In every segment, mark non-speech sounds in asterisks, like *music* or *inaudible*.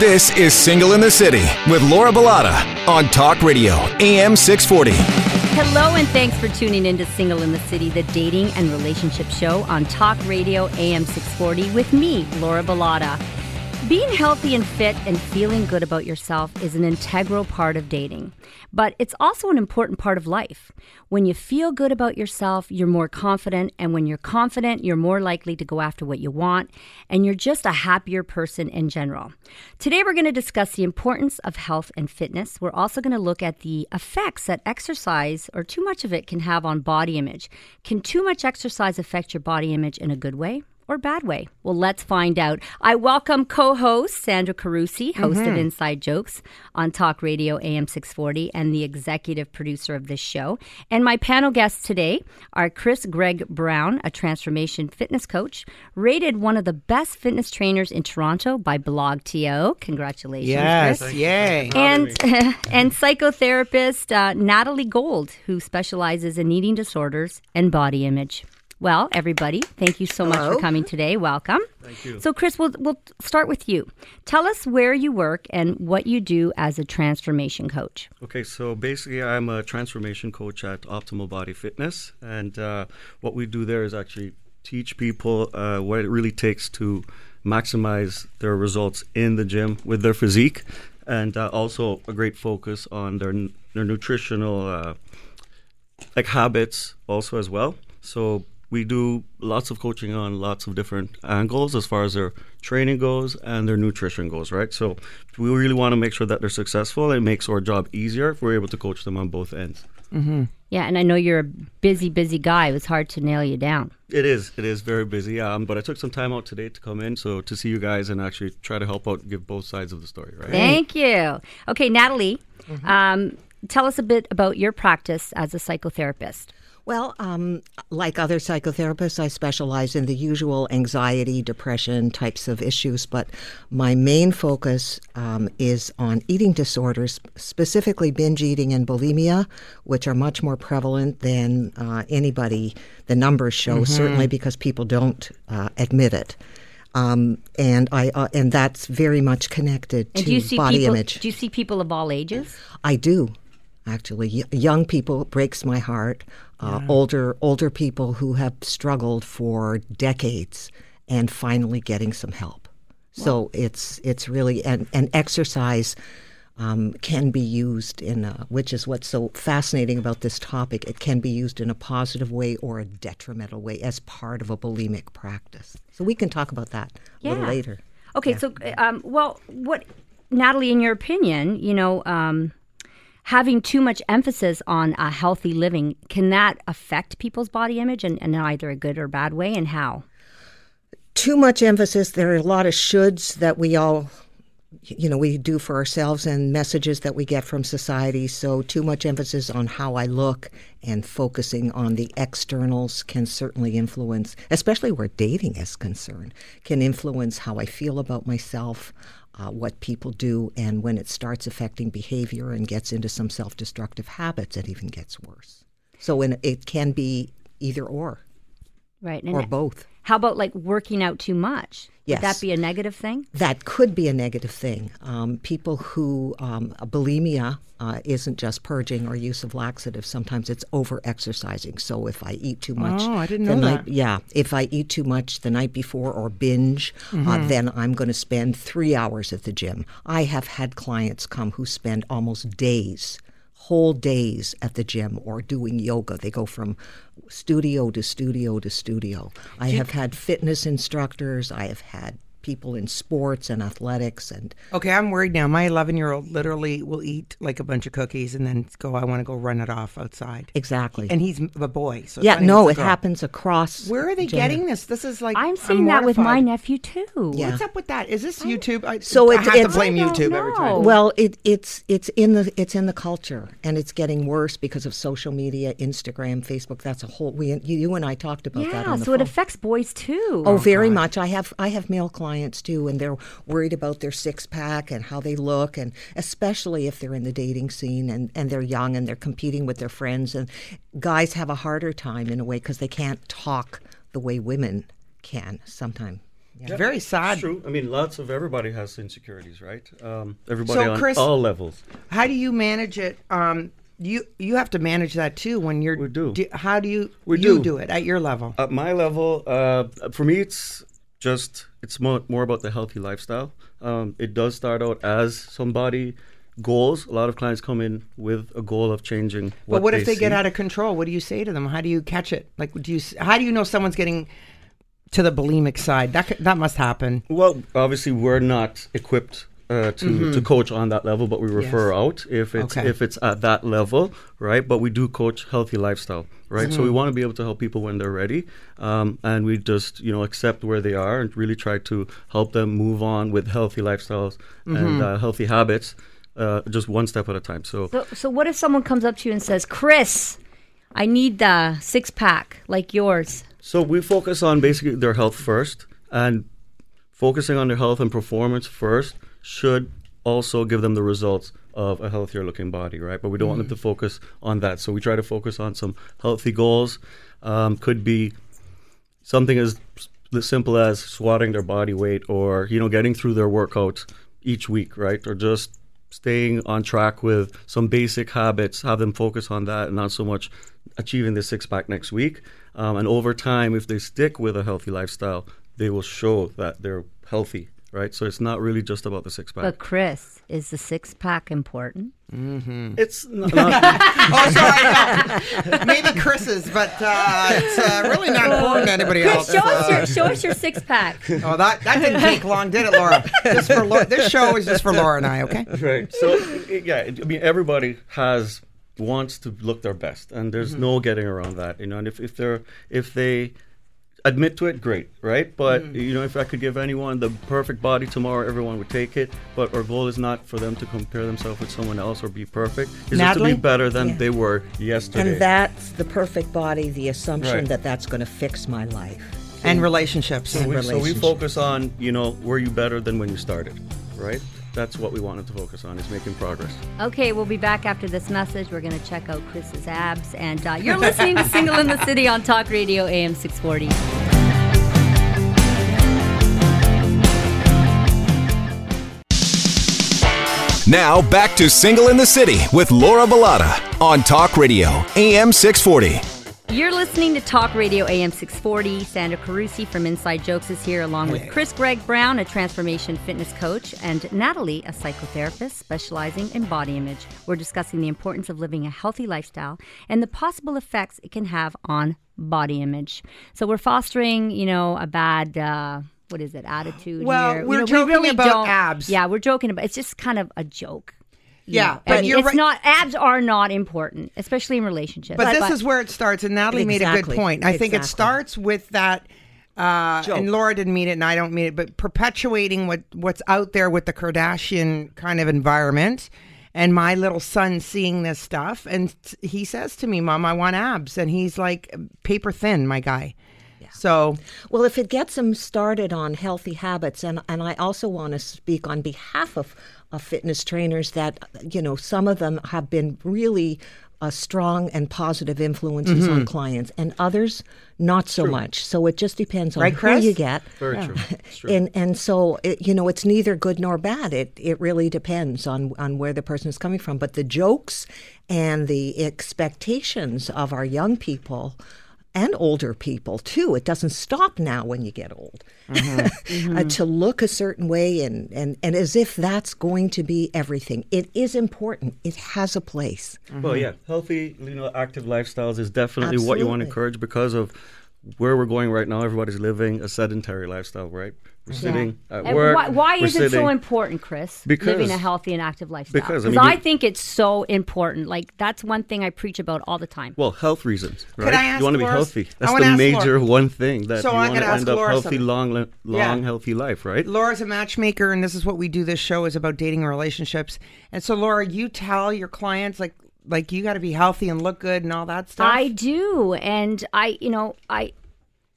This is Single in the City with Laura Bilotta on Talk Radio, AM 640. Hello, and thanks for tuning in to Single in the City, the dating and relationship show on Talk Radio AM 640 with me, Laura Bilotta. Being healthy and fit and feeling good about yourself is an integral part of dating, but it's also an important part of life. When you feel good about yourself, you're more confident, and when you're confident, you're more likely to go after what you want, and you're just a happier person in general. Today, we're going to discuss the importance of health and fitness. We're also going to look at the effects that exercise or too much of it can have on body image. Can too much exercise affect your body image in a good way? Or bad way? Well, let's find out. I welcome co host Sandra Carusi, host mm-hmm. of Inside Jokes on Talk Radio AM 640, and the executive producer of this show. And my panel guests today are Chris Greg Brown, a transformation fitness coach, rated one of the best fitness trainers in Toronto by BlogTO. Congratulations. Yes, Chris. yay. And, *laughs* and psychotherapist uh, Natalie Gold, who specializes in eating disorders and body image. Well, everybody, thank you so Hello. much for coming today. Welcome. Thank you. So, Chris, we'll, we'll start with you. Tell us where you work and what you do as a transformation coach. Okay, so basically, I'm a transformation coach at Optimal Body Fitness. And uh, what we do there is actually teach people uh, what it really takes to maximize their results in the gym with their physique. And uh, also a great focus on their, their nutritional uh, like habits also as well. So we do lots of coaching on lots of different angles as far as their training goes and their nutrition goes, right? So we really want to make sure that they're successful. It makes our job easier if we're able to coach them on both ends. Mm-hmm. Yeah, and I know you're a busy, busy guy. It was hard to nail you down. It is. It is very busy. Um, but I took some time out today to come in, so to see you guys and actually try to help out, give both sides of the story. Right. Thank you. Okay, Natalie, mm-hmm. um, tell us a bit about your practice as a psychotherapist. Well, um, like other psychotherapists, I specialize in the usual anxiety, depression types of issues, but my main focus um, is on eating disorders, specifically binge eating and bulimia, which are much more prevalent than uh, anybody, the numbers show, mm-hmm. certainly because people don't uh, admit it. Um, and I uh, and that's very much connected and to body people, image. Do you see people of all ages? I do actually. Young people breaks my heart. Uh, yeah. Older older people who have struggled for decades and finally getting some help. Wow. So it's it's really and and exercise. Um, can be used in a, which is what's so fascinating about this topic. It can be used in a positive way or a detrimental way as part of a bulimic practice. So we can talk about that yeah. a little later. Okay, yeah. so um, well, what Natalie, in your opinion, you know, um, having too much emphasis on a healthy living, can that affect people's body image in, in either a good or bad way, and how? Too much emphasis. There are a lot of shoulds that we all you know we do for ourselves and messages that we get from society so too much emphasis on how i look and focusing on the externals can certainly influence especially where dating is concerned can influence how i feel about myself uh, what people do, and when it starts affecting behavior and gets into some self destructive habits, it even gets worse. So in, it can be either or. Right. And or both. How about like working out too much? Yes. Would that be a negative thing? That could be a negative thing. Um, people who, um, bulimia uh, isn't just purging or use of laxatives. Sometimes it's over exercising. So if I eat too much, oh, I didn't know night, that. Yeah, if I eat too much the night before or binge, uh, mm-hmm. uh, then I'm going to spend three hours at the gym. I have had clients come who spend almost days whole days at the gym or doing yoga. They go from studio to studio to studio. I have had fitness instructors. I have had people in sports and athletics and okay i'm worried now. My 11 year old literally will eat like a bunch of cookies and then go i want to go run it off outside. Exactly. And he's a boy so yeah no it happens across where are they gender. getting this? This is like i'm seeing I'm that with my nephew too. Yeah. what's up with that? Is this youtube? I, so it, I have to blame youtube know. every time. well it, it's it's in the it's in the culture and it's getting worse because of social media instagram facebook that's a whole we you and i talked about yeah, that so phone. it affects boys too. Oh, oh very God. much. I have i have male clients clients too, and they're worried about their six pack and how they look, and especially if they're in the dating scene and, and they're young and they're competing with their friends. And guys have a harder time in a way because they can't talk the way women can sometimes. It's very sad. It's true. I mean, lots of everybody has insecurities, right? Um, everybody So, on Chris- all levels. How do you manage it? Um, you you have to manage that too when you're. We do. how do you We you do. do it at your level? At my level, uh, for me, it's just it's more, more about the healthy lifestyle. Um, it does start out as somebody goals. A lot of clients come in with a goal of changing. What but what if they get out of control? What do you say to them? How do you catch it? Like, do you? How do you know someone's getting to the bulimic side? That that must happen. Well, obviously, we're not equipped uh, to to coach on that level, but we refer out if it's Okay. if it's at that level, right? But we do coach healthy lifestyle, right? So we want to be able to help people when they're ready, um, and we just you know accept where they are and really try to help them move on with healthy lifestyles and uh, healthy habits, uh, just one step at a time. So. So, so what if someone comes up to you and says, Chris, I need the six pack like yours? So we focus on basically their health first, and focusing on their health and performance first should also give them the results of a healthier looking body, right? But we don't want them to focus on that. So we try to focus on some healthy goals. Um, could be something as s- simple as swatting their body weight, or you know, getting through their workouts each week, right? Or just staying on track with some basic habits. Have them focus on that, and not so much achieving the six pack next week. Um, and over time, if they stick with a healthy lifestyle, they will show that they're healthy, right? So it's not really just about the six pack. But Chris, is the six pack important? it's not, not *laughs* Oh, sorry. Maybe Chris's, but uh, it's uh, really not important to anybody else. Show us your show us your six pack. Oh, that, that didn't take long, did it, Laura? Just for Laura. This show is just for Laura and I, okay? right. So yeah, I mean, everybody has wants to look their best, and there's no getting around that. You know, and if, if they're if they admit to it, great, right? But mm. you know, if I could give anyone the perfect body tomorrow, everyone would take it. But our goal is not for them to compare themselves with someone else or be perfect. It's just to be better than Yeah. they were yesterday. And that's the perfect body, the assumption Right. that that's going to fix my life. And relationships. So we, so we focus on, you know, were you better than when you started, right? That's what we wanted to focus on is making progress. Okay, we'll be back after this message. We're going to check out Chris's abs. And uh, you're listening to Single in the City on Talk Radio AM 640. Now back to Single in the City with Laura Bilotta on Talk Radio, AM 640. You're listening to Talk Radio AM 640. Sandra Carusi from Inside Jokes is here, along with Chris Greg Brown, a transformation fitness coach, and Natalie, a psychotherapist specializing in body image. We're discussing the importance of living a healthy lifestyle and the possible effects it can have on body image. So we're fostering, you know, a bad. Uh, what is it? Attitude. Well, here. We're know, we really about abs. Yeah, we're joking about. It's just kind of a joke. You Yeah, know. but I mean, you're it's right- not. Abs are not important, especially in relationships. But this is where it starts, and Natalie made a good point. I think it starts with that. Uh, and Laura didn't mean it, and I don't mean it, but perpetuating what what's out there with the Kardashian kind of environment. And my little son seeing this stuff, and t- he says to me, "Mom, I want abs," and he's like paper thin, my guy. So Well, if it gets them started on healthy habits, and, and I also want to speak on behalf of, of fitness trainers that, you know, some of them have been really uh, strong and positive influences Mm-hmm. on clients, and others not so much. So it just depends on Right, who Chris? you get. Very true. *laughs* True. And and so it, you know it's neither good nor bad. It it really depends on on where the person is coming from. But the jokes and the expectations of our young people and older people too. It doesn't stop now when you get old uh-huh. *laughs* Uh, mm-hmm. to look a certain way and, and and as if that's going to be everything. It is important. It has a place. Well, mm-hmm. yeah, healthy, you know, active lifestyles is definitely what you want to encourage because of where we're going right now. Everybody's living a sedentary lifestyle, right? We're sitting at And work. why, why we're is it so important, Chris? Because- living a healthy and active lifestyle. because, I mean, I, think it's so important. Like that's one thing I preach about all the time. Well, health reasons, right? I ask you want to be Laura- healthy. I That's wanna the ask major Laura- one thing that So you I'm want to gonna ask end up Laura healthy, something. long, li- Yeah. long, healthy life, right? Laura's a matchmaker, and this is what we do. This show is about dating and relationships. And so, Laura, you tell your clients like like you got to be healthy and look good and all that stuff. I do, and I, you know, I,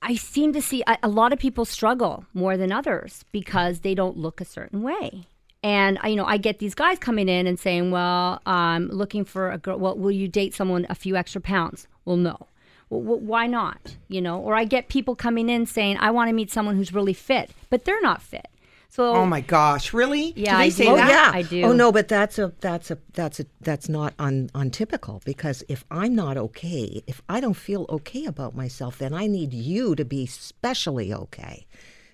I seem to see a, lot of people struggle more than others because they don't look a certain way. And I, you know, I get these guys coming in and saying, "Well, I'm looking for a girl. Well, will you date someone a few extra pounds?" Well, no. w- w- why not? You know, or I get people coming in saying, I want to meet someone who's really fit, but they're not fit. So, Oh my gosh, really? Yeah, do they I say do. Oh that? yeah, I do. Oh no, but that's a that's a that's a that's not un, untypical because if I'm not okay, if I don't feel okay about myself, then I need you to be specially okay.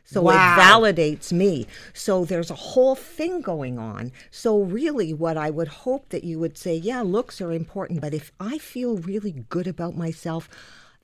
So Wow. it validates me. So there's a whole thing going on. So really, what I would hope that you would say, yeah, looks are important, but if I feel really good about myself,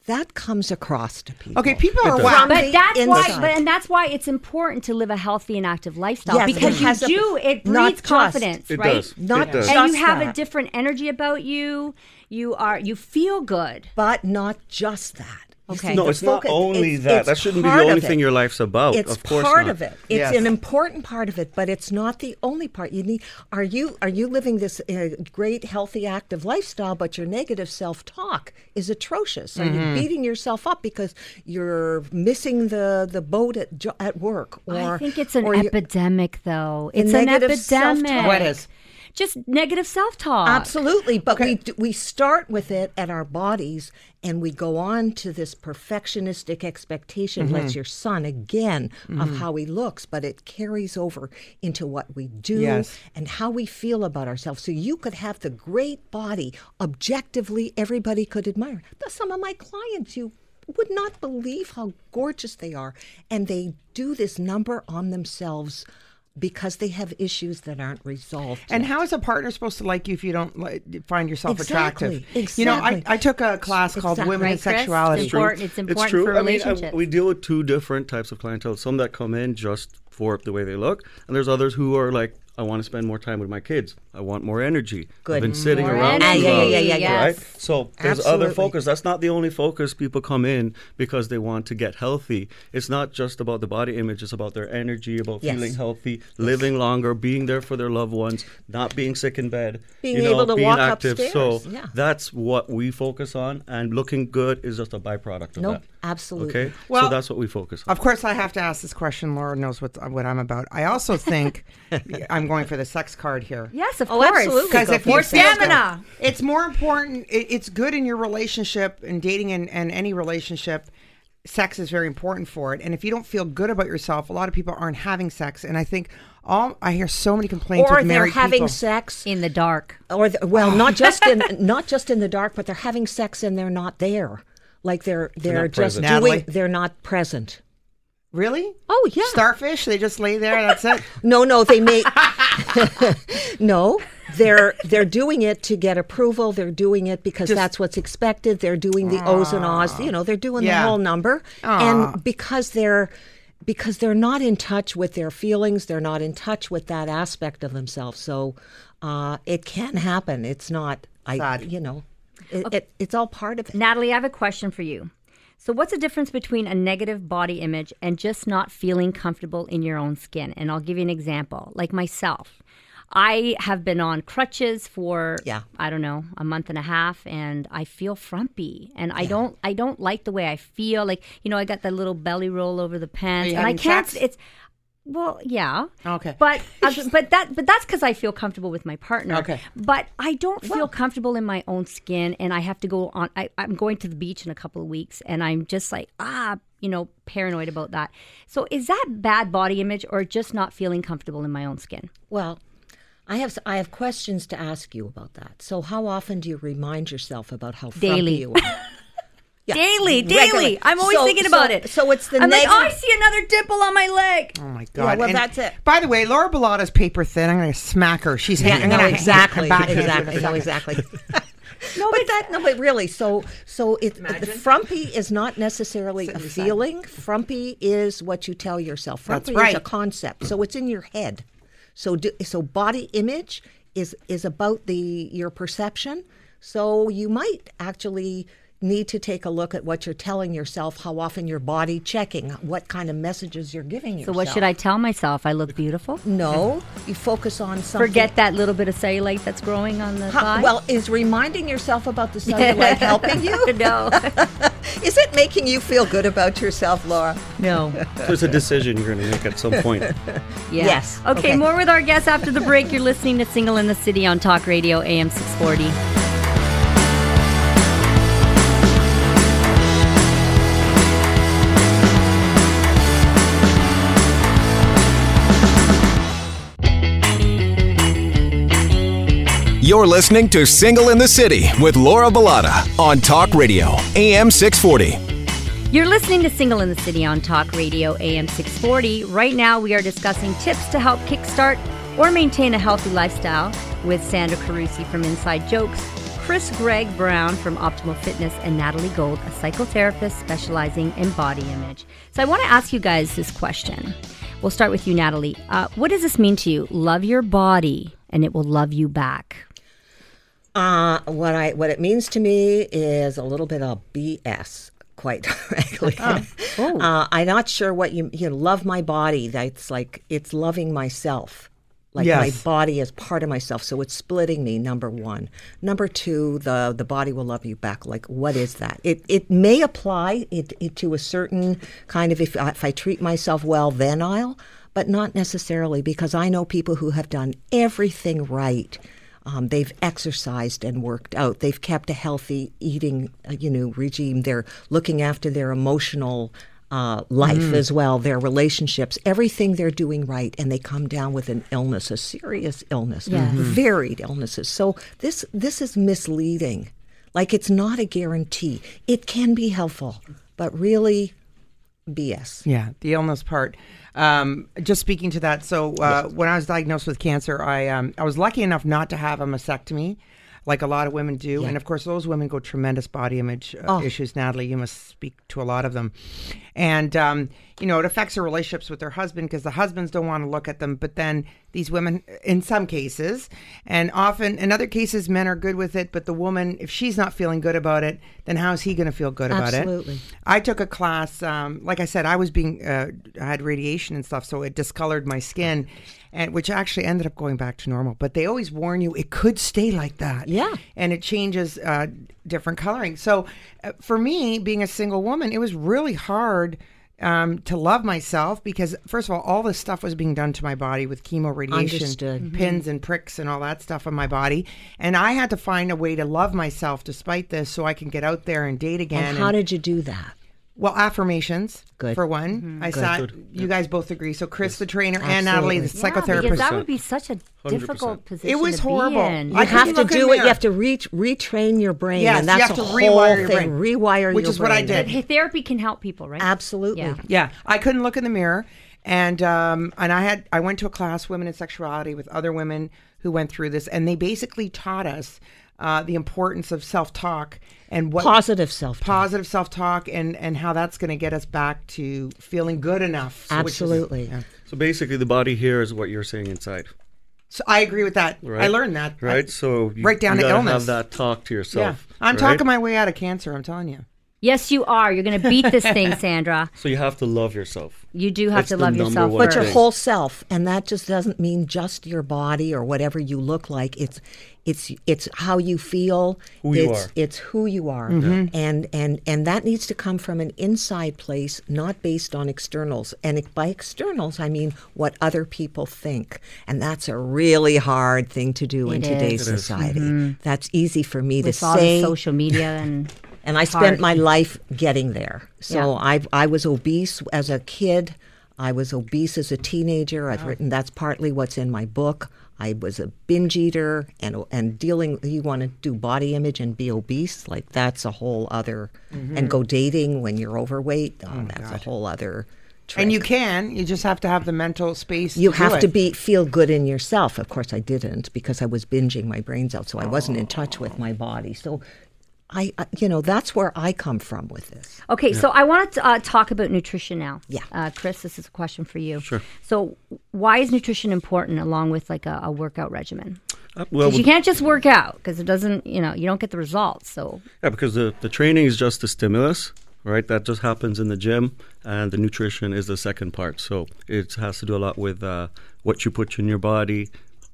that comes across to people. Okay, people are does. wow. But the that's why, but, and that's why it's important to live a healthy and active lifestyle Yes, because it you has a- do. It not breeds just- confidence, It right? does. Not it does. and you have a different energy about you. You are you feel good. but not just that. You Okay. No, the it's not only it's- that. it's That shouldn't be the only thing your life's about. It's Of course It's part not. of it. It's Yes. an important part of it, but it's not the only part. You need. Are you are you living this uh, great, healthy, active lifestyle, but your negative self talk is atrocious? Are Mm-hmm. you beating yourself up because you're missing the the boat at jo- at work? Or I think it's an epidemic, though. The It's an negative self-talk. epidemic. What is? Just negative self-talk. Absolutely, but we we start with it at our bodies, and we go on to this perfectionistic expectation. Mm-hmm. Let's your son again of how he looks, but it carries over into what we do Yes. and how we feel about ourselves. So you could have the great body, objectively, everybody could admire. But some of my clients, you would not believe how gorgeous they are, and they do this number on themselves. Because they have issues that aren't resolved. And yet. how is a partner supposed to like you if you don't like, find yourself Exactly, attractive? You know, I. I took a class called Women Right, and Chris? Sexuality. It's important. It's important it's true. for I mean, I- we deal with two different types of clientele. Some that come in just for the way they look, and there's others who are like, I want to spend more time with my kids. I want more energy. Good. I've been sitting More around energy, too long, yeah, yeah, yeah, Right? yes. So there's other focus. That's not the only focus people come in because they want to get healthy. It's not just about the body image. It's about their energy, about Yes. feeling healthy, living longer, being there for their loved ones, not being sick in bed, Being you know, able to being walk active. So yeah. that's what we focus on, and looking good is just a byproduct of Nope, that. absolutely. Okay, Well- so that's what we focus on. Of course, I have to ask this question. Laura knows what what I'm about. I also think *laughs* I'm going for the sex card here. Yes, of Oh, course. absolutely. Because Go if for you it. feel Stamina. it's more important. It, it's good in your relationship and dating and, and any relationship. Sex is very important for it. And if you don't feel good about yourself, a lot of people aren't having sex. And I think all I hear so many complaints Or of they're married having people. sex, in the dark. or the, well, not just in *laughs* not just in the dark, but they're having sex and they're not there. Like they're they're, not just present. doing. Natalie? They're not present. Really? Oh yeah. Starfish? They just lay there. That's it. *laughs* No, no, they may. *laughs* *laughs* no, they're they're doing it to get approval. They're doing it because that's what's expected. They're doing the O's and O's. You know, they're doing Yeah. the whole number, and because they're because they're not in touch with their feelings, they're not in touch with that aspect of themselves. So uh, it can happen. It's not. I Sad. you know, it, it, it's all part of it. Natalie, I have a question for you. So, what's the difference between a negative body image and just not feeling comfortable in your own skin? And I'll give you an example. Like myself, I have been on crutches for Yeah. I don't know a month and a half, and I feel frumpy, and I don't I don't like the way I feel. Like you know, I got that little belly roll over the pants, and I can't. sex? It's well, yeah. Okay. But *laughs* uh, but that but that's because I feel comfortable with my partner. Okay. But I don't feel comfortable in my own skin, and I have to go on. I, I'm going to the beach in a couple of weeks, and I'm just like ah, you know, paranoid about that. So is that bad body image, or just not feeling comfortable in my own skin? Well, I have I have questions to ask you about that. So, how often do you remind yourself about how Daily. you are? *laughs* Yeah, Daily, regularly. daily. I'm always So- thinking so- about it. So it's the I'm like, oh, I see another dimple on my leg. Oh my god! well, And that's it. By the way, Laura Bilotta's paper thin. I'm going to smack her. She's Yeah, hanging. no, I'm exactly, back in exactly, a no, second. exactly. no, but that, no, but really, so, so it, the frumpy is not necessarily a feeling. Frumpy is what you tell yourself. That's Frumpy is a right. concept, so it's in your head. So, do, so body image is is about the your perception. So you might actually need to take a look at what you're telling yourself, how often your body checking, what kind of messages you're giving yourself. So what should I tell myself? I look beautiful. No, you focus on something. Forget that little bit of cellulite that's growing on the Huh, thigh. well, is reminding yourself about the cellulite helping you? *laughs* no, *laughs* Is it making you feel good about yourself, Laura? no. There's a decision you're going to make at some point. *laughs* Yeah. Yes. Okay, Okay. more with our guests after the break. You're listening to Single in the City on Talk Radio AM 640. You're listening to Single in the City with Laura Bilotta on Talk Radio, AM 640. You're listening to Single in the City on Talk Radio AM 640. Right now, we are discussing tips to help kickstart or maintain a healthy lifestyle with Sandra Carusi from Inside Jokes, Chris Greg Brown from Optimal Fitness, and Natalie Gold, a psychotherapist specializing in body image. So, I want to ask you guys this question. We'll start with you, Natalie. Uh, what does this mean to you? Love your body, and it will love you back. Uh, what I what it means to me is a little bit of BS quite *laughs* frankly. Oh. *laughs* Uh, I'm not sure what you you know, love my body. That's like it's loving myself. Like Yes. my body is part of myself, so it's splitting me. Number one. Number two, the the body will love you back. Like what is that? It it may apply it, it to a certain kind of if I, if I treat myself well, then I'll, but not necessarily because I know people who have done everything right. Um, they've exercised and worked out. They've kept a healthy eating, uh, you know, regime. They're looking after their emotional uh, life as well, their relationships, everything they're doing right, and they come down with an illness, a serious illness, varied illnesses. So this this is misleading. Like it's not a guarantee. It can be helpful, but really, BS. Yeah, the illness part. Um, just speaking to that, so uh, when I was diagnosed with cancer, I um, I was lucky enough not to have a mastectomy, like a lot of women do, and of course those women go tremendous body image uh, issues. Natalie, you must speak to a lot of them, and um, you know it affects their relationships with their husband because the husbands don't want to look at them, but then these women, in some cases, and often in other cases, men are good with it, but the woman, if she's not feeling good about it, then how's he going to feel good about it? Absolutely. I took a class. Um, like I said, I was being uh, I had radiation and stuff, so it discolored my skin, and which actually ended up going back to normal. But they always warn you it could stay like that. Yeah. and it changes uh, different coloring. So uh, for me, being a single woman, it was really hard. Um, to love myself because first of all, all this stuff was being done to my body with chemo, radiation, Understood. pins and pricks and all that stuff on my body, and I had to find a way to love myself despite this, so I can get out there and date again. And how did you do that? Well, affirmations. Good. For one, I sat. You guys both agree. So Chris, the trainer, and Natalie, the Yeah, psychotherapist. that would be such a difficult position. It was to be horrible. in. You I have to do it. You have to re- retrain your brain, Yes, and you that's have to the whole rewire your thing. brain. Rewire Which your is what I did. Hey, therapy can help people, right? Absolutely. Yeah. Yeah, I couldn't look in the mirror, and um, and I had I went to a class, women in sexuality, with other women who went through this, and they basically taught us uh, the importance of self talk and what Positive self. positive self talk and and how that's going to get us back to feeling good enough. So which is- Absolutely. yeah. So basically, the body here is what you're saying inside, So I agree with that. right? I learned that. I- right? so you, right down you to gotta illness. Have that talk to yourself. yeah, yourself. I'm right? talking my way out of cancer. I'm telling you. Yes, you are. You're going to beat this thing, *laughs* Sandra. So you have to love yourself. You do have It's to love yourself one But your whole self, and that just doesn't mean just your body or whatever you look like. It's it's it's how you feel. Who you it's are. it's who you are, mm-hmm. and and and that needs to come from an inside place, not based on externals. And by externals, I mean what other people think, and that's a really hard thing to do in It today's is. It is. society. Mm-hmm. That's easy for me with to all say. the social media and *laughs* And I hard. spent my life getting there. So Yeah. I I was obese as a kid. I was obese as a teenager. I've written that's partly what's in my book. I was a binge eater and and dealing. You want to do body image and be obese, like that's a whole other. Mm-hmm. And go dating when you're overweight. Oh, that's a whole other. Trick. And you can. You just have to have the mental space. You to have to be feel good in yourself. Of course, I didn't because I was binging my brains out, so I wasn't in touch with my body. So, I, I you know that's where I come from with this. Okay, so I want to uh, talk about nutrition now. Yeah. Uh, Chris, this is a question for you. Sure. So, why is nutrition important along with like a, a workout regimen? Uh, well, 'Cause you can't just work out because it doesn't, you know, you don't get the results. So, Yeah, because the, the training is just a stimulus, right? That just happens in the gym, and the nutrition is the second part. So it has to do a lot with uh, what you put in your body,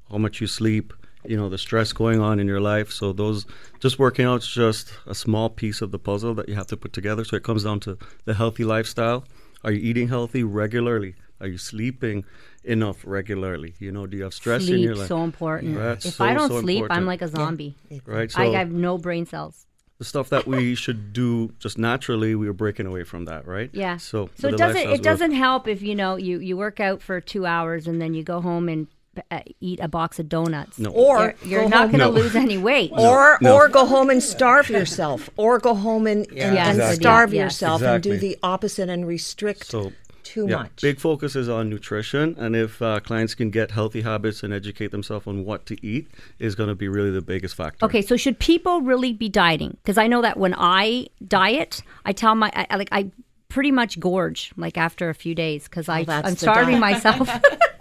how much you sleep, you know, the stress going on in your life. So those just working out is just a small piece of the puzzle that you have to put together. So it comes down to the healthy lifestyle. Are you eating healthy regularly? Are you sleeping enough regularly? You know, do you have stress in your sleep life? so important. That's if so, I don't so sleep, I'm like a zombie. Right. So I have no brain cells. the stuff that we should do just naturally, we are breaking away from that, right? Yeah. So, so it doesn't it doesn't help if you know you you work out for two hours and then you go home and uh, eat a box of donuts. No. Or you're, you're go not going to No. lose any weight. or No. or go home and starve yourself, or go home and, and, Yes, and exactly. starve Yes. yourself and do the opposite and restrict So too yeah, much. big focus is on nutrition, and if uh, clients can get healthy habits and educate themselves on what to eat, is going to be really the biggest factor. Okay, so should people really be dieting? Because I know that when I diet, I tell my I, I- like I pretty much gorge like after a few days because I I'm starving diet. myself. *laughs*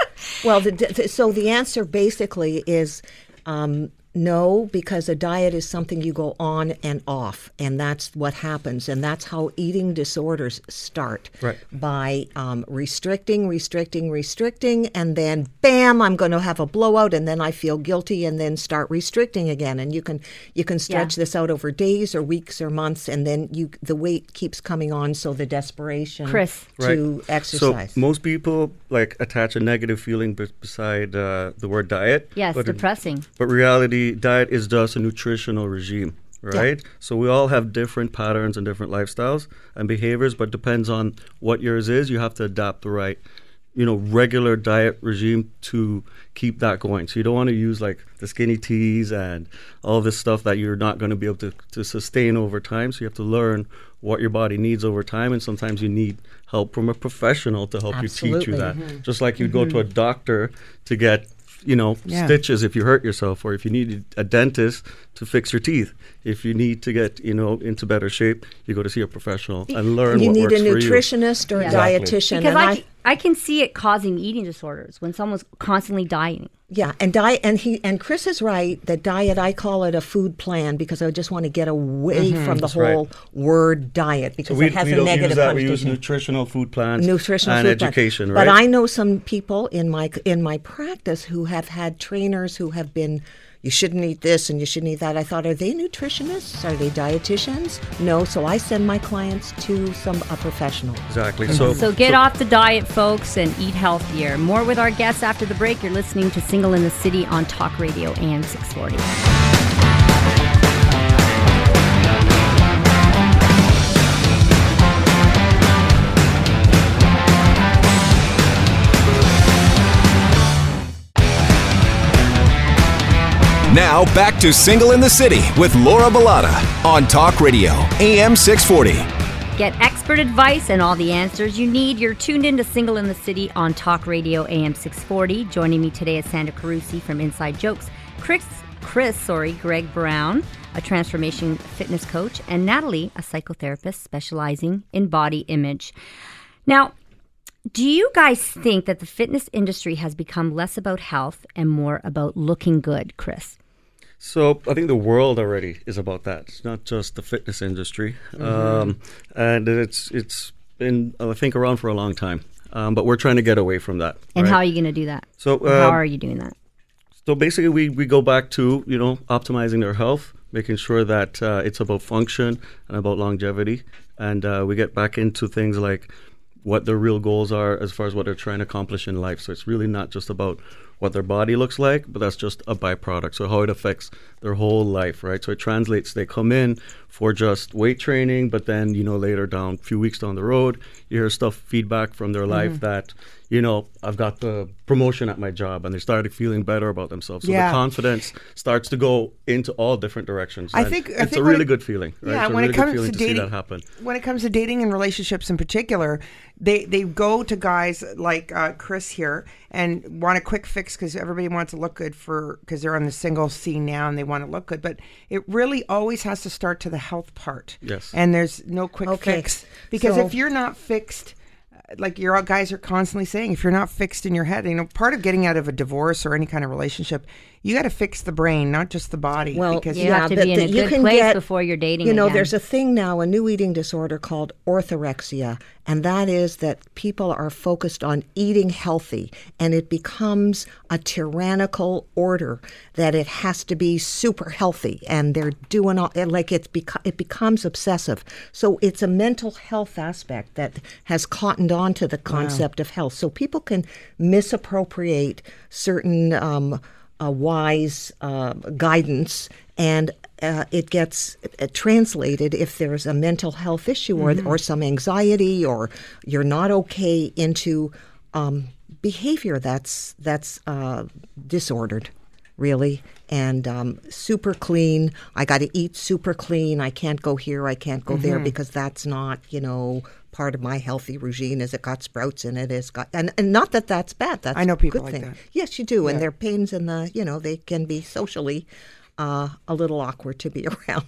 Well, the, the, so the answer basically is um, no, because a diet is something you go on and off, and that's what happens, and that's how eating disorders start. Right. By um, restricting, restricting, restricting, and then bam, I'm going to have a blowout, and then I feel guilty, and then start restricting again. And you can you can stretch Yeah. this out over days or weeks or months, and then you the weight keeps coming on. So the desperation Chris. to exercise. So most people like attach a negative feeling be- beside uh, the word diet. yes, but depressing. But reality, diet is just a nutritional regime, right? So we all have different patterns and different lifestyles and behaviors, but depends on what yours is. You have to adapt the right, you know, regular diet regime to keep that going. So you don't want to use like the skinny teas and all this stuff that you're not going to be able to, to sustain over time. So you have to learn what your body needs over time, and sometimes you need help from a professional to help you teach you that. Just like you'd go mm-hmm. to a doctor to get you know, Yeah. stitches if you hurt yourself, or if you need a dentist to fix your teeth. If you need to get, you know, into better shape, you go to see a professional and learn you what need works a for you. nutritionist or a Exactly. dietitian. Because and I, c- I can see it causing eating disorders when someone's constantly dieting. Yeah, and diet, and he and Chris is right that diet. I call it a food plan because I just want to get away mm-hmm. from the That's right. whole word diet because we, it has we a don't negative use that. We use nutritional food plans, nutritional and food plan. education, right? But I know some people in my in my practice who have had trainers who have been. You shouldn't eat this and you shouldn't eat that. I thought, are they nutritionists? Are they dietitians? No. So I send my clients to some a professional. exactly. So, So get off the diet, folks, and eat healthier. More with our guests after the break. You're listening to Single in the City on Talk Radio and 640. Now back to Single in the City with Laura Bilotta on Talk Radio, AM 640. Get expert advice and all the answers you need. You're tuned in to Single in the City on Talk Radio AM 640. Joining me today is Sandra Carusi from Inside Jokes, Chris, Chris, sorry, Greg Brown, a transformation fitness coach, and Natalie, a psychotherapist specializing in body image. Now, do you guys think that the fitness industry has become less about health and more about looking good, Chris? So I think the world already is about that. It's not just the fitness industry, um, and it's it's been I think around for a long time. Um, but we're trying to get away from that. And right? how are you going to do that? So how uh, are you doing that? So basically, we, we go back to you know optimizing their health, making sure that uh, it's about function and about longevity, and uh, we get back into things like what their real goals are as far as what they're trying to accomplish in life. So it's really not just about what their body looks like, but that's just a byproduct. So how it affects their whole life, right? So it translates. They come in for just weight training, but then you know later down, a few weeks down the road, you hear stuff feedback from their life mm-hmm. that you know I've got the promotion at my job, and they started feeling better about themselves. So Yeah. the confidence starts to go into all different directions. I and think- I it's think a really it- good feeling. Right? Yeah, it's a when really it comes feeling to to, see dating, that happen. when it comes to dating and relationships in particular, they they go to guys like uh, Chris here and want a quick fix because everybody wants to look good for because they're on the single scene now and they want to look good. But it really always has to start to the health part. Yes. and there's no quick Okay, fix because so- if you're not fixed. Like your guys are constantly saying, if you're not fixed in your head, you know, part of getting out of a divorce or any kind of relationship, you got to fix the brain, not just the body. Well, because You have to be in a you good can place get- before you're dating You know, again. there's a thing now, a new eating disorder called orthorexia, and that is that people are focused on eating healthy, and it becomes a tyrannical order that it has to be super healthy, and they're doing all like it's beco- it becomes obsessive. So it's a mental health aspect that has cottoned on to the concept of health. So people can misappropriate certain. Um, uh, wise uh, guidance and uh, it gets uh, translated if there's a mental health issue or, or some anxiety or you're not okay into um, behavior that's that's uh, disordered, really, and um, super clean. I got to eat super clean. I can't go here. I can't go there Mm-hmm. because that's not you know part of my healthy regime. Is it got sprouts in it? It's got and, and not that that's bad. That's I know a people good like thing. that. Yes, you do, and their pains in the you know they can be socially. Uh, a little awkward to be *laughs* around.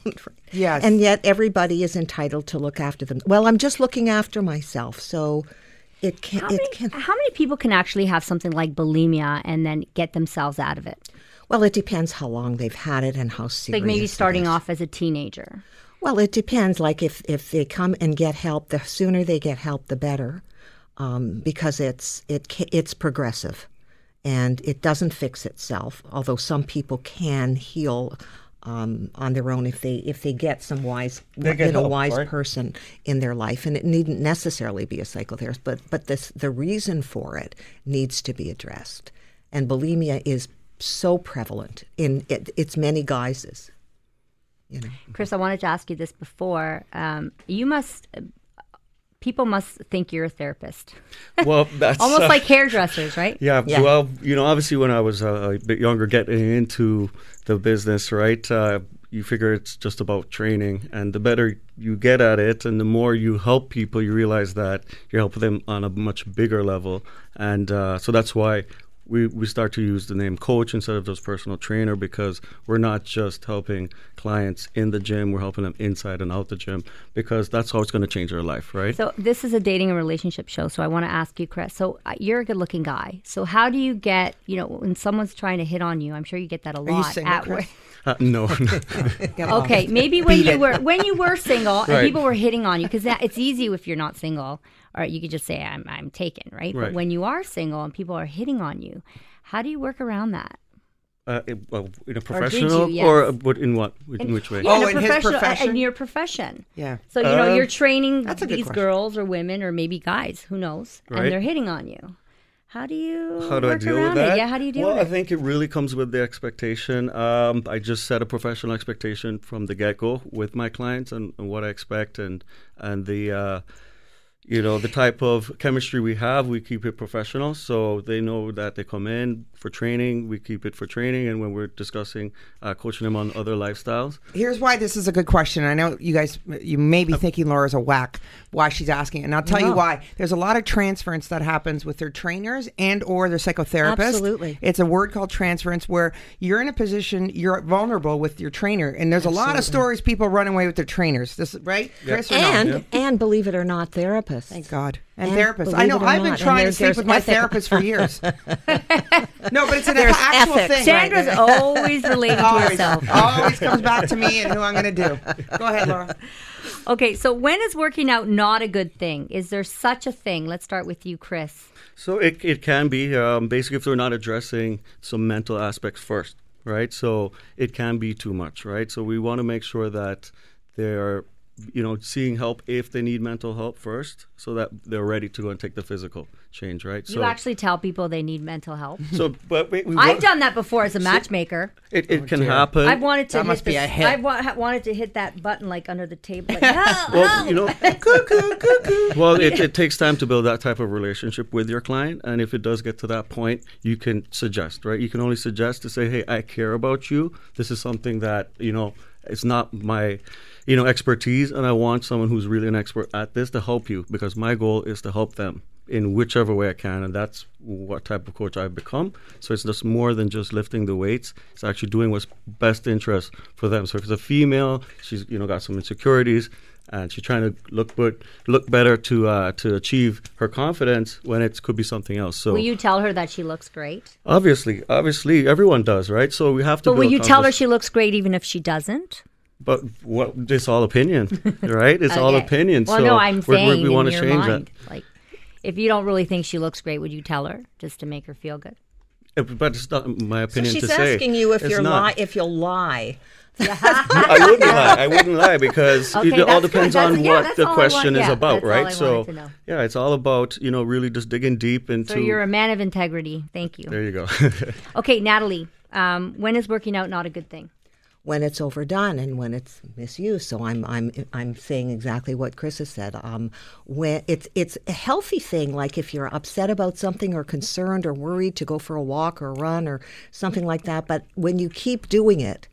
Yes. And yet everybody is entitled to look after them. Well, I'm just looking after myself, so it can How it many, can how many people can actually have something like bulimia and then get themselves out of it? well, it depends how long they've had it and how serious. Like maybe starting is. off as a teenager. Well, it depends. Like if if they come and get help, the sooner they get help, the better, um, because it's it it's progressive, and it doesn't fix itself. Although some people can heal. Um, on their own, if they if they get some wise, They get you know, help, wise right? person in their life, and it needn't necessarily be a psychotherapist, but but this the reason for it needs to be addressed, and bulimia is so prevalent in it, its many guises. You know. Chris, I wanted to ask you this before. Um, you must, people must think you're a therapist, *laughs* Well, that's almost uh, like hairdressers, right? *laughs* Yeah, Yeah. well, you know, obviously when I was uh, a bit younger, getting into the business, right? Uh, you figure it's just about training, and the better you get at it, and the more you help people, you realize that you're helping them on a much bigger level, and uh, so that's why. We, we start to use the name coach instead of just personal trainer because we're not just helping clients in the gym, we're helping them inside and out the gym because that's how it's going to change their life, right? So this is a dating and relationship show. So I want to ask you, Chris. So uh, you're a good-looking guy. So how do you get, you know, when someone's trying to hit on you? I'm sure you get that a you lot. single, at work. Uh, no, no. *laughs* Okay, maybe when Beat you it. were when you were single and people were hitting on you because it's easy if you're not single, or you could just say I'm I'm taken, right? But when you are single and people are hitting on you, how do you work around that? Uh, it- well, in a you? professional Yes. or, uh, what in what in which way? Yeah, Oh, in, a in his professional, uh, profession? in your profession. Yeah. So you know Uh, you're training That's a good these girls or women or maybe guys, who knows, Right. and they're hitting on you. How do you How do I deal with that? it? Yeah, how do you deal well, with I it? think it really comes with the expectation. Um, I just set a professional expectation from the get go with my clients and, and what I expect and and the uh, you know the type of chemistry we have. We keep it professional, so they know that they come in for training. We keep it for training, and when we're discussing uh, coaching them on other lifestyles, Here's why this is a good question. I know you guys, you may be thinking Laura's a whack. Why she's asking, and I'll tell you why. There's a lot of transference that happens with their trainers and or their psychotherapist. Absolutely. it's a word called transference where you're in a position you're vulnerable with your trainer, and there's a lot of stories people run away with their trainers. This right, Chris? or no? and and believe it or not, therapists. Thank God. And, And therapists. I know. I've been not, and trying to there's- sleep there's with my ethical- therapist for years. *laughs* no, but it's an There's actual ethics. thing. Sandra's right? always related to always, herself. always comes back to me and who I'm going to do. Go ahead, Laura. Okay, so when is working out not a good thing? Is there such a thing? Let's start with you, Chris. So it, it can be um, basically if they're not addressing some mental aspects first, right? So it can be too much, right? So we want to make sure that they're, you know, seeing help if they need mental help first, so that they're ready to go and take the physical change, right? You so, actually tell people they need mental help. so but we, we I've done that before as a matchmaker. It, it oh, can happen. I've wanted to That hit must be a hit. I've wa- wanted to hit that button like under the table. Like, *laughs* help, well, help. you know, *laughs* cuckoo, cuckoo. well, it, *laughs* it takes time to build that type of relationship with your client, and if it does get to that point, you can suggest, right? You can only suggest to say, "Hey, I care about you. This is something that you know, it's not my, you know, expertise, and I want someone who's really an expert at this to help you because my goal is to help them." In whichever way I can, and that's what type of coach I've become. So it's just more than just lifting the weights; it's actually doing what's best interest for them. So if it's a female, she's you know got some insecurities, and she's trying to look but look better to uh, to achieve her confidence when it could be something else. So Will you tell her that she looks great? obviously, obviously, everyone does, right? So we have to. But will you tell her she looks great even if she doesn't? But what? It's all opinion, *laughs* right? It's all Okay. opinion. Well, so no, I'm we're- we're- saying we want in to your change mind, like, if you don't really think she looks great, would you tell her just to make her feel good? that. But it's not my So opinion she's to say. asking you if It's you're not. lie if you'll lie. *laughs* *laughs* I wouldn't lie. I wouldn't lie because Okay, it all depends good. on That's- yeah, what that's the question want- is yeah, about, that's all right? I so wanted to know. yeah, it's all about you know really just digging deep into. So you're a man of integrity. Thank you. there you go. Okay, Natalie, um, when is working out not a good thing? When it's overdone and when it's misused. So I'm I'm I'm saying exactly what Chris has said. Um, when it's it's a healthy thing, like if you're upset about something or concerned or worried, to go for a walk or a run or something like that. But when you keep doing it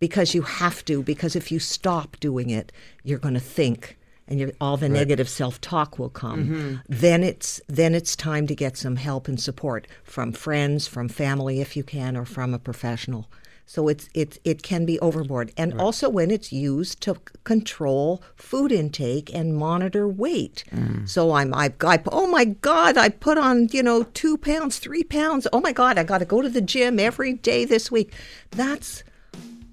because you have to, because if you stop doing it, you're going to think. And you're, all the negative self-talk will come. Then it's then it's time to get some help and support from friends, from family, if you can, or from a professional. So it's it's it can be overboard, and also when it's used to c- control food intake and monitor weight. Mm. So I'm I, I oh my god I put on you know two pounds three pounds oh my god I got to go to the gym every day this week. That's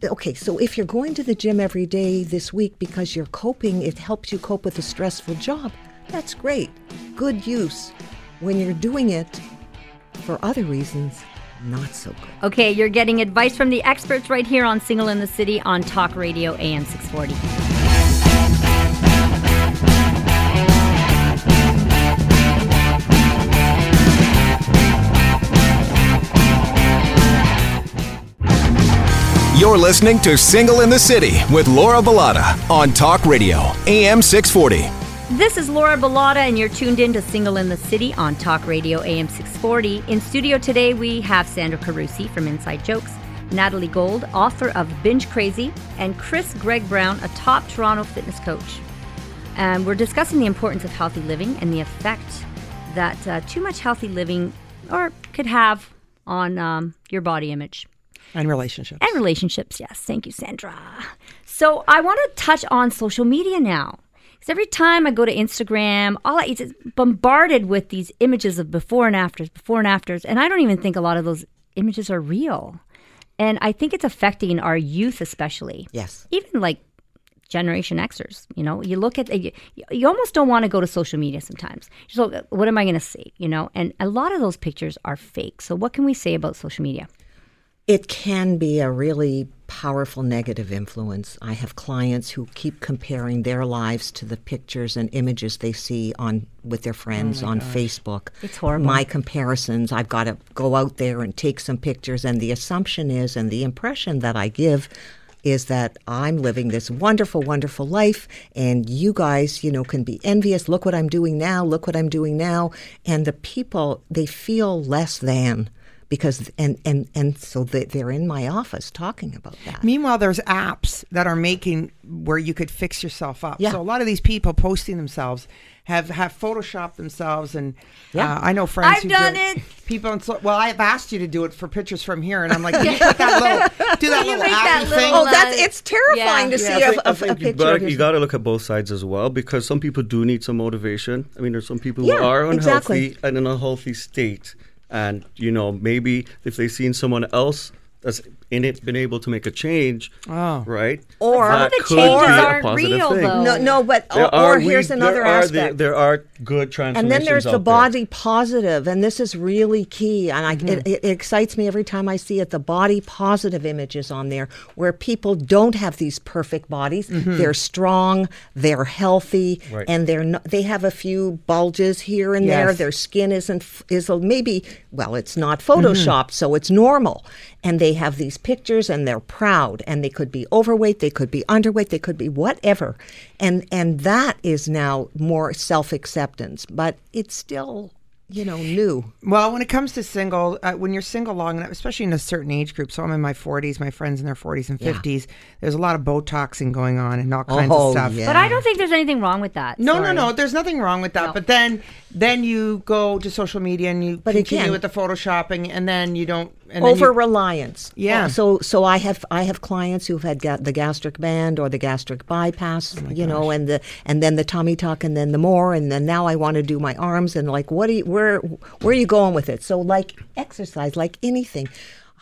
okay. So if you're going to the gym every day this week because you're coping, it helps you cope with a stressful job. That's great, good use. When you're doing it for other reasons, not so good. Okay, you're getting advice from the experts right here on Single in the City on Talk Radio AM 640. You're listening to Single in the City with Laura Bilotta on Talk Radio, AM 640. This is Laura Bilotta, and you're tuned in to Single in the City on Talk Radio AM 640. In studio today, we have Sandra Carusi from Inside Jokes, Natalie Gold, author of Binge Crazy, and Chris Greg Brown, a top Toronto fitness coach. And we're discussing the importance of healthy living and the effect that uh, too much healthy living or could have on um, your body image. And relationships. And relationships, yes. Thank you, Sandra. So I want to touch on social media now. Because every time I go to Instagram, all I, it's bombarded with these images of before and afters, before and afters. And I don't even think a lot of those images are real. And I think it's affecting our youth, especially. Yes. Even like Generation Xers, you know, you look at, you, you almost don't want to go to social media sometimes. So, what am I going to see, you know? And a lot of those pictures are fake. So, what can we say about social media? It can be a really powerful negative influence. I have clients who keep comparing their lives to the pictures and images they see on with their friends oh on Facebook. It's horrible. My comparisons, I've got to go out there and take some pictures and the assumption is and the impression that I give is that I'm living this wonderful, wonderful life, and you guys, you know, can be envious. Look what I'm doing now. Look what I'm doing now. And the people, they feel less than because, and and and so they, they're in my office talking about that. Meanwhile, there's apps that are making where you could fix yourself up. Yeah. So a lot of these people posting themselves have have photoshopped themselves, and Yeah. uh, I know friends. I've who done do it. People, in so, well, I've asked you to do it for pictures from here, and I'm like, can *laughs* you put that little, do that *laughs* little make that thing. little, Oh, uh, that's it's terrifying yeah. to Yeah, see I a, think- I a, a think you picture. gotta- you got to look at both sides as well because some people do need some motivation. I mean, there's some people Yeah, who are unhealthy exactly. and in a healthy state, and you know maybe if they've seen someone else that's in it's been able to make a change, Oh. right? Or- that the could changes be a aren't positive real, thing. though. No, no, but There or, are or here's we- another there are the- aspect. there are good transformations. and then there's the out there. body positive, and this is really key. And I, it, mm-hmm. it excites me every time I see it. The body positive images on there, where people don't have these perfect bodies. Mm-hmm. They're strong, they're healthy, Right. and they're not, they have a few bulges here and there. Their skin isn't f- is maybe well, it's not photoshopped, mm-hmm. so it's normal. And they have these pictures, and they're proud, and they could be overweight, they could be underweight, they could be whatever, and and that is now more self acceptance, but it's still you know new. Well, when it comes to single, uh, when you're single long enough, especially in a certain age group, so I'm in my 40s, my friends in their 40s and 50s, there's a lot of Botoxing going on and all kinds Oh, of stuff. yeah. But I don't think there's anything wrong with that. No, Sorry. no, no. There's nothing wrong with that. No. But then, then you go to social media and you But continue again- with the photoshopping, and then you don't. Over reliance. Yeah. Oh, so so I have I have clients who've had ga- the gastric band or the gastric bypass, Oh you know, and the and then the tummy tuck and then the more and then now I want to do my arms and like what do you where where are you going with it? So like exercise, like anything.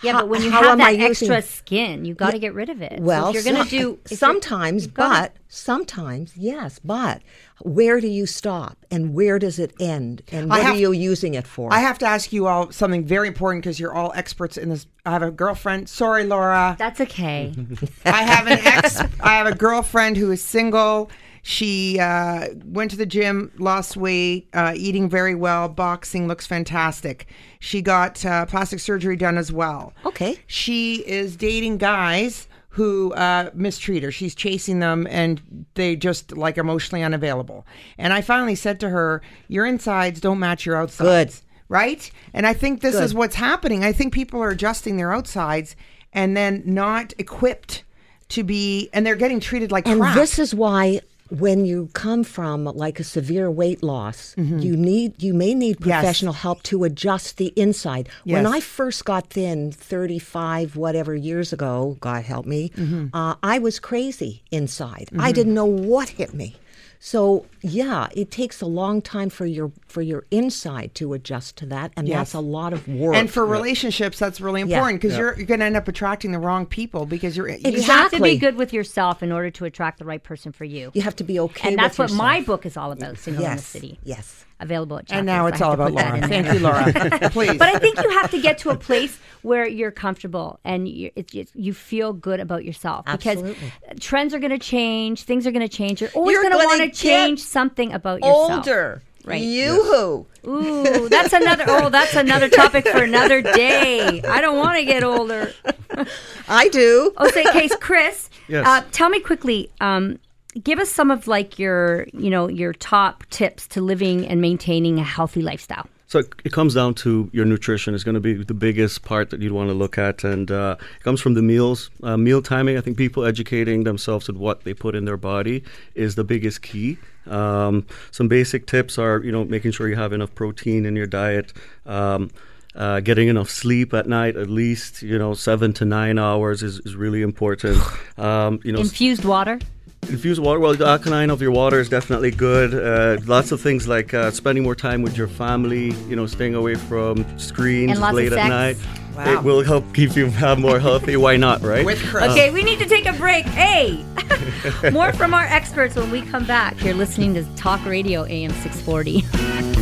Yeah, How- but when you have that extra skin, you got to get rid of it. So well, if you're going to some- do if sometimes, you've gotta- but sometimes, yes, but where do you stop and where does it end and what have- are you using it for? I have to ask you all something very important because you're all experts in this. I have a girlfriend. Sorry, Laura. That's okay. *laughs* I have an ex. I have a girlfriend who is single. She uh, went to the gym, lost weight, uh, eating very well, boxing, looks fantastic. She got uh, plastic surgery done as well. Okay. She is dating guys who uh, mistreat her. She's chasing them and they just like emotionally unavailable. And I finally said to her, Your insides don't match your outsides. Good. Right? And I think this Good. is what's happening. I think people are adjusting their outsides and then not equipped to be, and they're getting treated like And crap. this is why when you come from like a severe weight loss, you need you may need Mm-hmm. Yes. professional help to adjust the inside. When I first got thin 35 whatever years ago, God help me, Mm-hmm. uh, I was crazy inside. I didn't know what hit me. So yeah, it takes a long time for your for your inside to adjust to that, and Yes. that's a lot of work. and for relationships, that's really important because you're, you're going to end up attracting the wrong people because you're. you- You have to be good with yourself in order to attract the right person for you. you have to be okay. and that's with what my book is all about, Single in the Yes, City. yes. Available at and now it's I all about Laura. Thank you, Laura. *laughs* Please. But I think you have to get to a place where you're comfortable and you, it's it's you feel good about yourself because Absolutely. trends are going to change, things are going to change. You're always going to want to change something about yourself. Older. Right. You who? Ooh, that's another. Oh, that's another topic for another day. I don't want to get older. I do. Oh, say, case, Chris. Yes. Uh, tell me quickly. Um, give us some of like your, you know, your top tips to living and maintaining a healthy lifestyle. So it- it comes down to your nutrition is going to be the biggest part that you'd want to look at, and uh, it comes from the meals, uh, meal timing. I think people educating themselves with what they put in their body is the biggest key. Um, some basic tips are, you know, making sure you have enough protein in your diet. Um, uh, getting enough sleep at night, at least you know seven to nine hours, is, is really important. *sighs* Um, you know, Infused water. Infused water. Well, the alkaline of your water is definitely good. Uh, lots of things like uh, spending more time with your family. You know, staying away from screens And lots of late at night. Wow. It will help keep you have more healthy. Why not, right? With Chris. Okay, we need to take a break. Hey, *laughs* more from our experts when we come back. You're listening to Talk Radio AM 640. *laughs*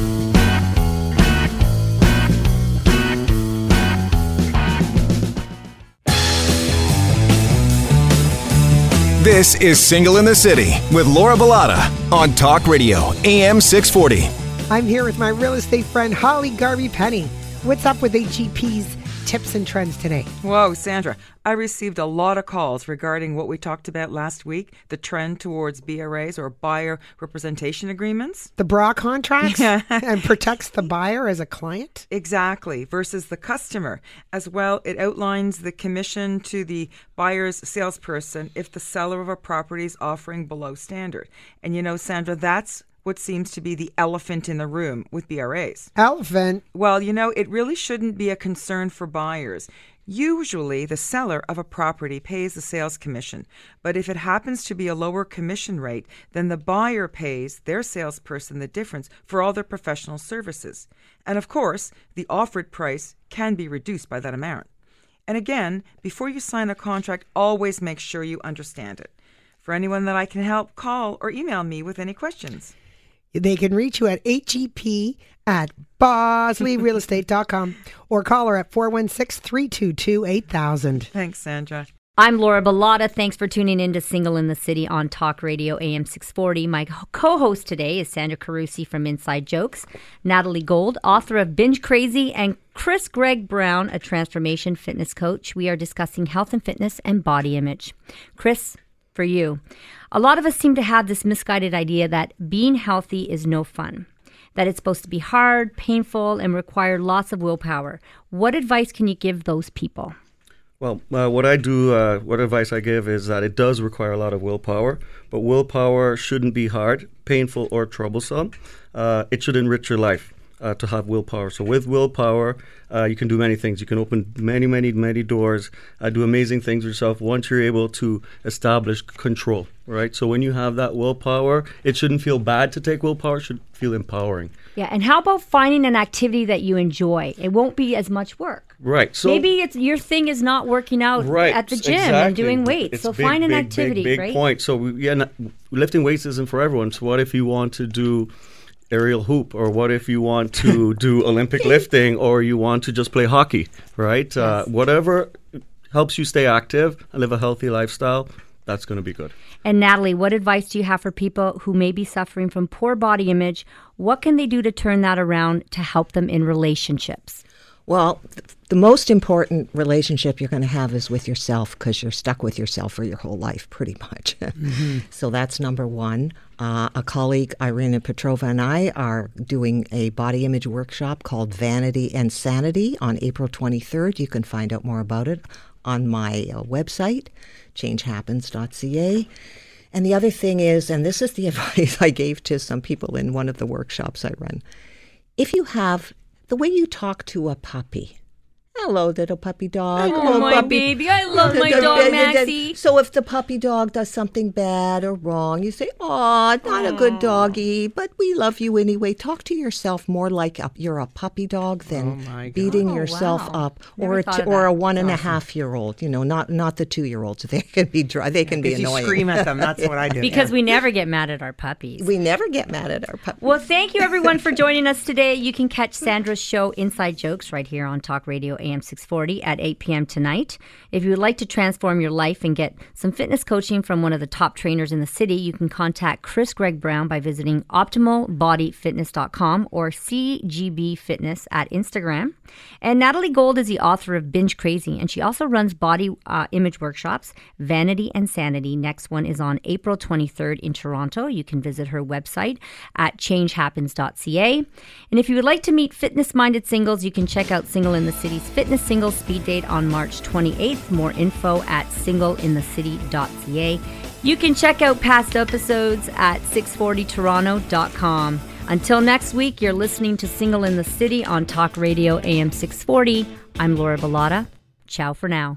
This is Single in the City with Laura Bilotta on Talk Radio, AM 640. I'm here with my real estate friend Holly Garvey Penny. What's up with HEP's tips and trends today? Whoa, Sandra, I received a lot of calls regarding what we talked about last week the trend towards BRAs or buyer representation agreements. The bra contracts Yeah. *laughs* and protects the buyer as a client? Exactly, versus the customer. As well, it outlines the commission to the buyer's salesperson if the seller of a property is offering below standard. And you know, Sandra, that's what seems to be the elephant in the room with BRAs. Elephant. Well, you know, it really shouldn't be a concern for buyers. Usually, the seller of a property pays the sales commission, but if it happens to be a lower commission rate, then the buyer pays their salesperson the difference for all their professional services. And of course, the offered price can be reduced by that amount. And again, before you sign a contract, always make sure you understand it. For anyone that I can help, call or email me with any questions. They can reach you at HEP at bosleyrealestate.com or call her at 416 322 8000. Thanks, Sandra. I'm Laura Bilotta. Thanks for tuning in to Single in the City on Talk Radio AM 640. My co host today is Sandra Carusi from Inside Jokes, Natalie Gold, author of Binge Crazy, and Chris Greg Brown, a transformation fitness coach. We are discussing health and fitness and body image. Chris, for you, a lot of us seem to have this misguided idea that being healthy is no fun. That it's supposed to be hard, painful, and require lots of willpower. What advice can you give those people? Well, uh, what I do, uh, what advice I give is that it does require a lot of willpower, but willpower shouldn't be hard, painful, or troublesome. Uh, it should enrich your life uh, to have willpower. So, with willpower, uh, you can do many things. You can open many, many, many doors, uh, do amazing things yourself once you're able to establish control, right? So, when you have that willpower, it shouldn't feel bad to take willpower, it should feel empowering. Yeah, and how about finding an activity that you enjoy? It won't be as much work. Right. So, Maybe it's your thing is not working out right at the gym and doing weights. It's so big, find an big, activity, big, big right? point so we, yeah not, lifting weights isn't for everyone so what if you want to do aerial hoop or what if you want to *laughs* do olympic lifting or you want to just play hockey right uh, whatever helps you stay active and live a healthy lifestyle that's going to be good And Natalie, what advice do you have for people who may be suffering from poor body image? What can they do to turn that around to help them in relationships? Well, th- the most important relationship you're going to have is with yourself because you're stuck with yourself for your whole life, pretty much. *laughs* so that's number one. Uh, a colleague, Irina Petrova, and I are doing a body image workshop called Vanity and Sanity on April 23rd. You can find out more about it on my uh, website, changehappens.ca. And the other thing is, and this is the *laughs* advice I gave to some people in one of the workshops I run if you have the way you talk to a puppy, Hello, little puppy dog. Oh, my puppy. baby. I love *laughs* my dog, Maxie. So if the puppy dog does something bad or wrong, you say, "Oh, not a good doggy, but we love you anyway." Talk to yourself more like a, you're a puppy dog than Oh, beating Oh, yourself wow. up, Never or a thought t- of or that. a one and a half year old. You know, not not the two year olds. *laughs* They can be dry. They can be Because you annoying. scream at them. That's what I *laughs* do. Because yeah. we never get mad at our puppies. we never get mad at our puppies. Well, thank you everyone for joining us today. You can catch Sandra's show Inside Jokes right here on Talk Radio AM 640 at 8 p.m. tonight. If you would like to transform your life and get some fitness coaching from one of the top trainers in the city, you can contact Chris Greg Brown by visiting optimalbodyfitness.com or CGB Fitness at Instagram. And Natalie Gold is the author of Binge Crazy, and she also runs body uh, image workshops, Vanity and Sanity. Next one is on April 23rd in Toronto. You can visit her website at changehappens.ca. And if you would like to meet fitness minded singles, you can check out Single in the City's Fitness single Speed Date on March 28th. More info at singleinthecity.ca. You can check out past episodes at 640toronto.com. Until next week, you're listening to Single in the City on Talk Radio AM 640. I'm Laura Bilotta. Ciao for now.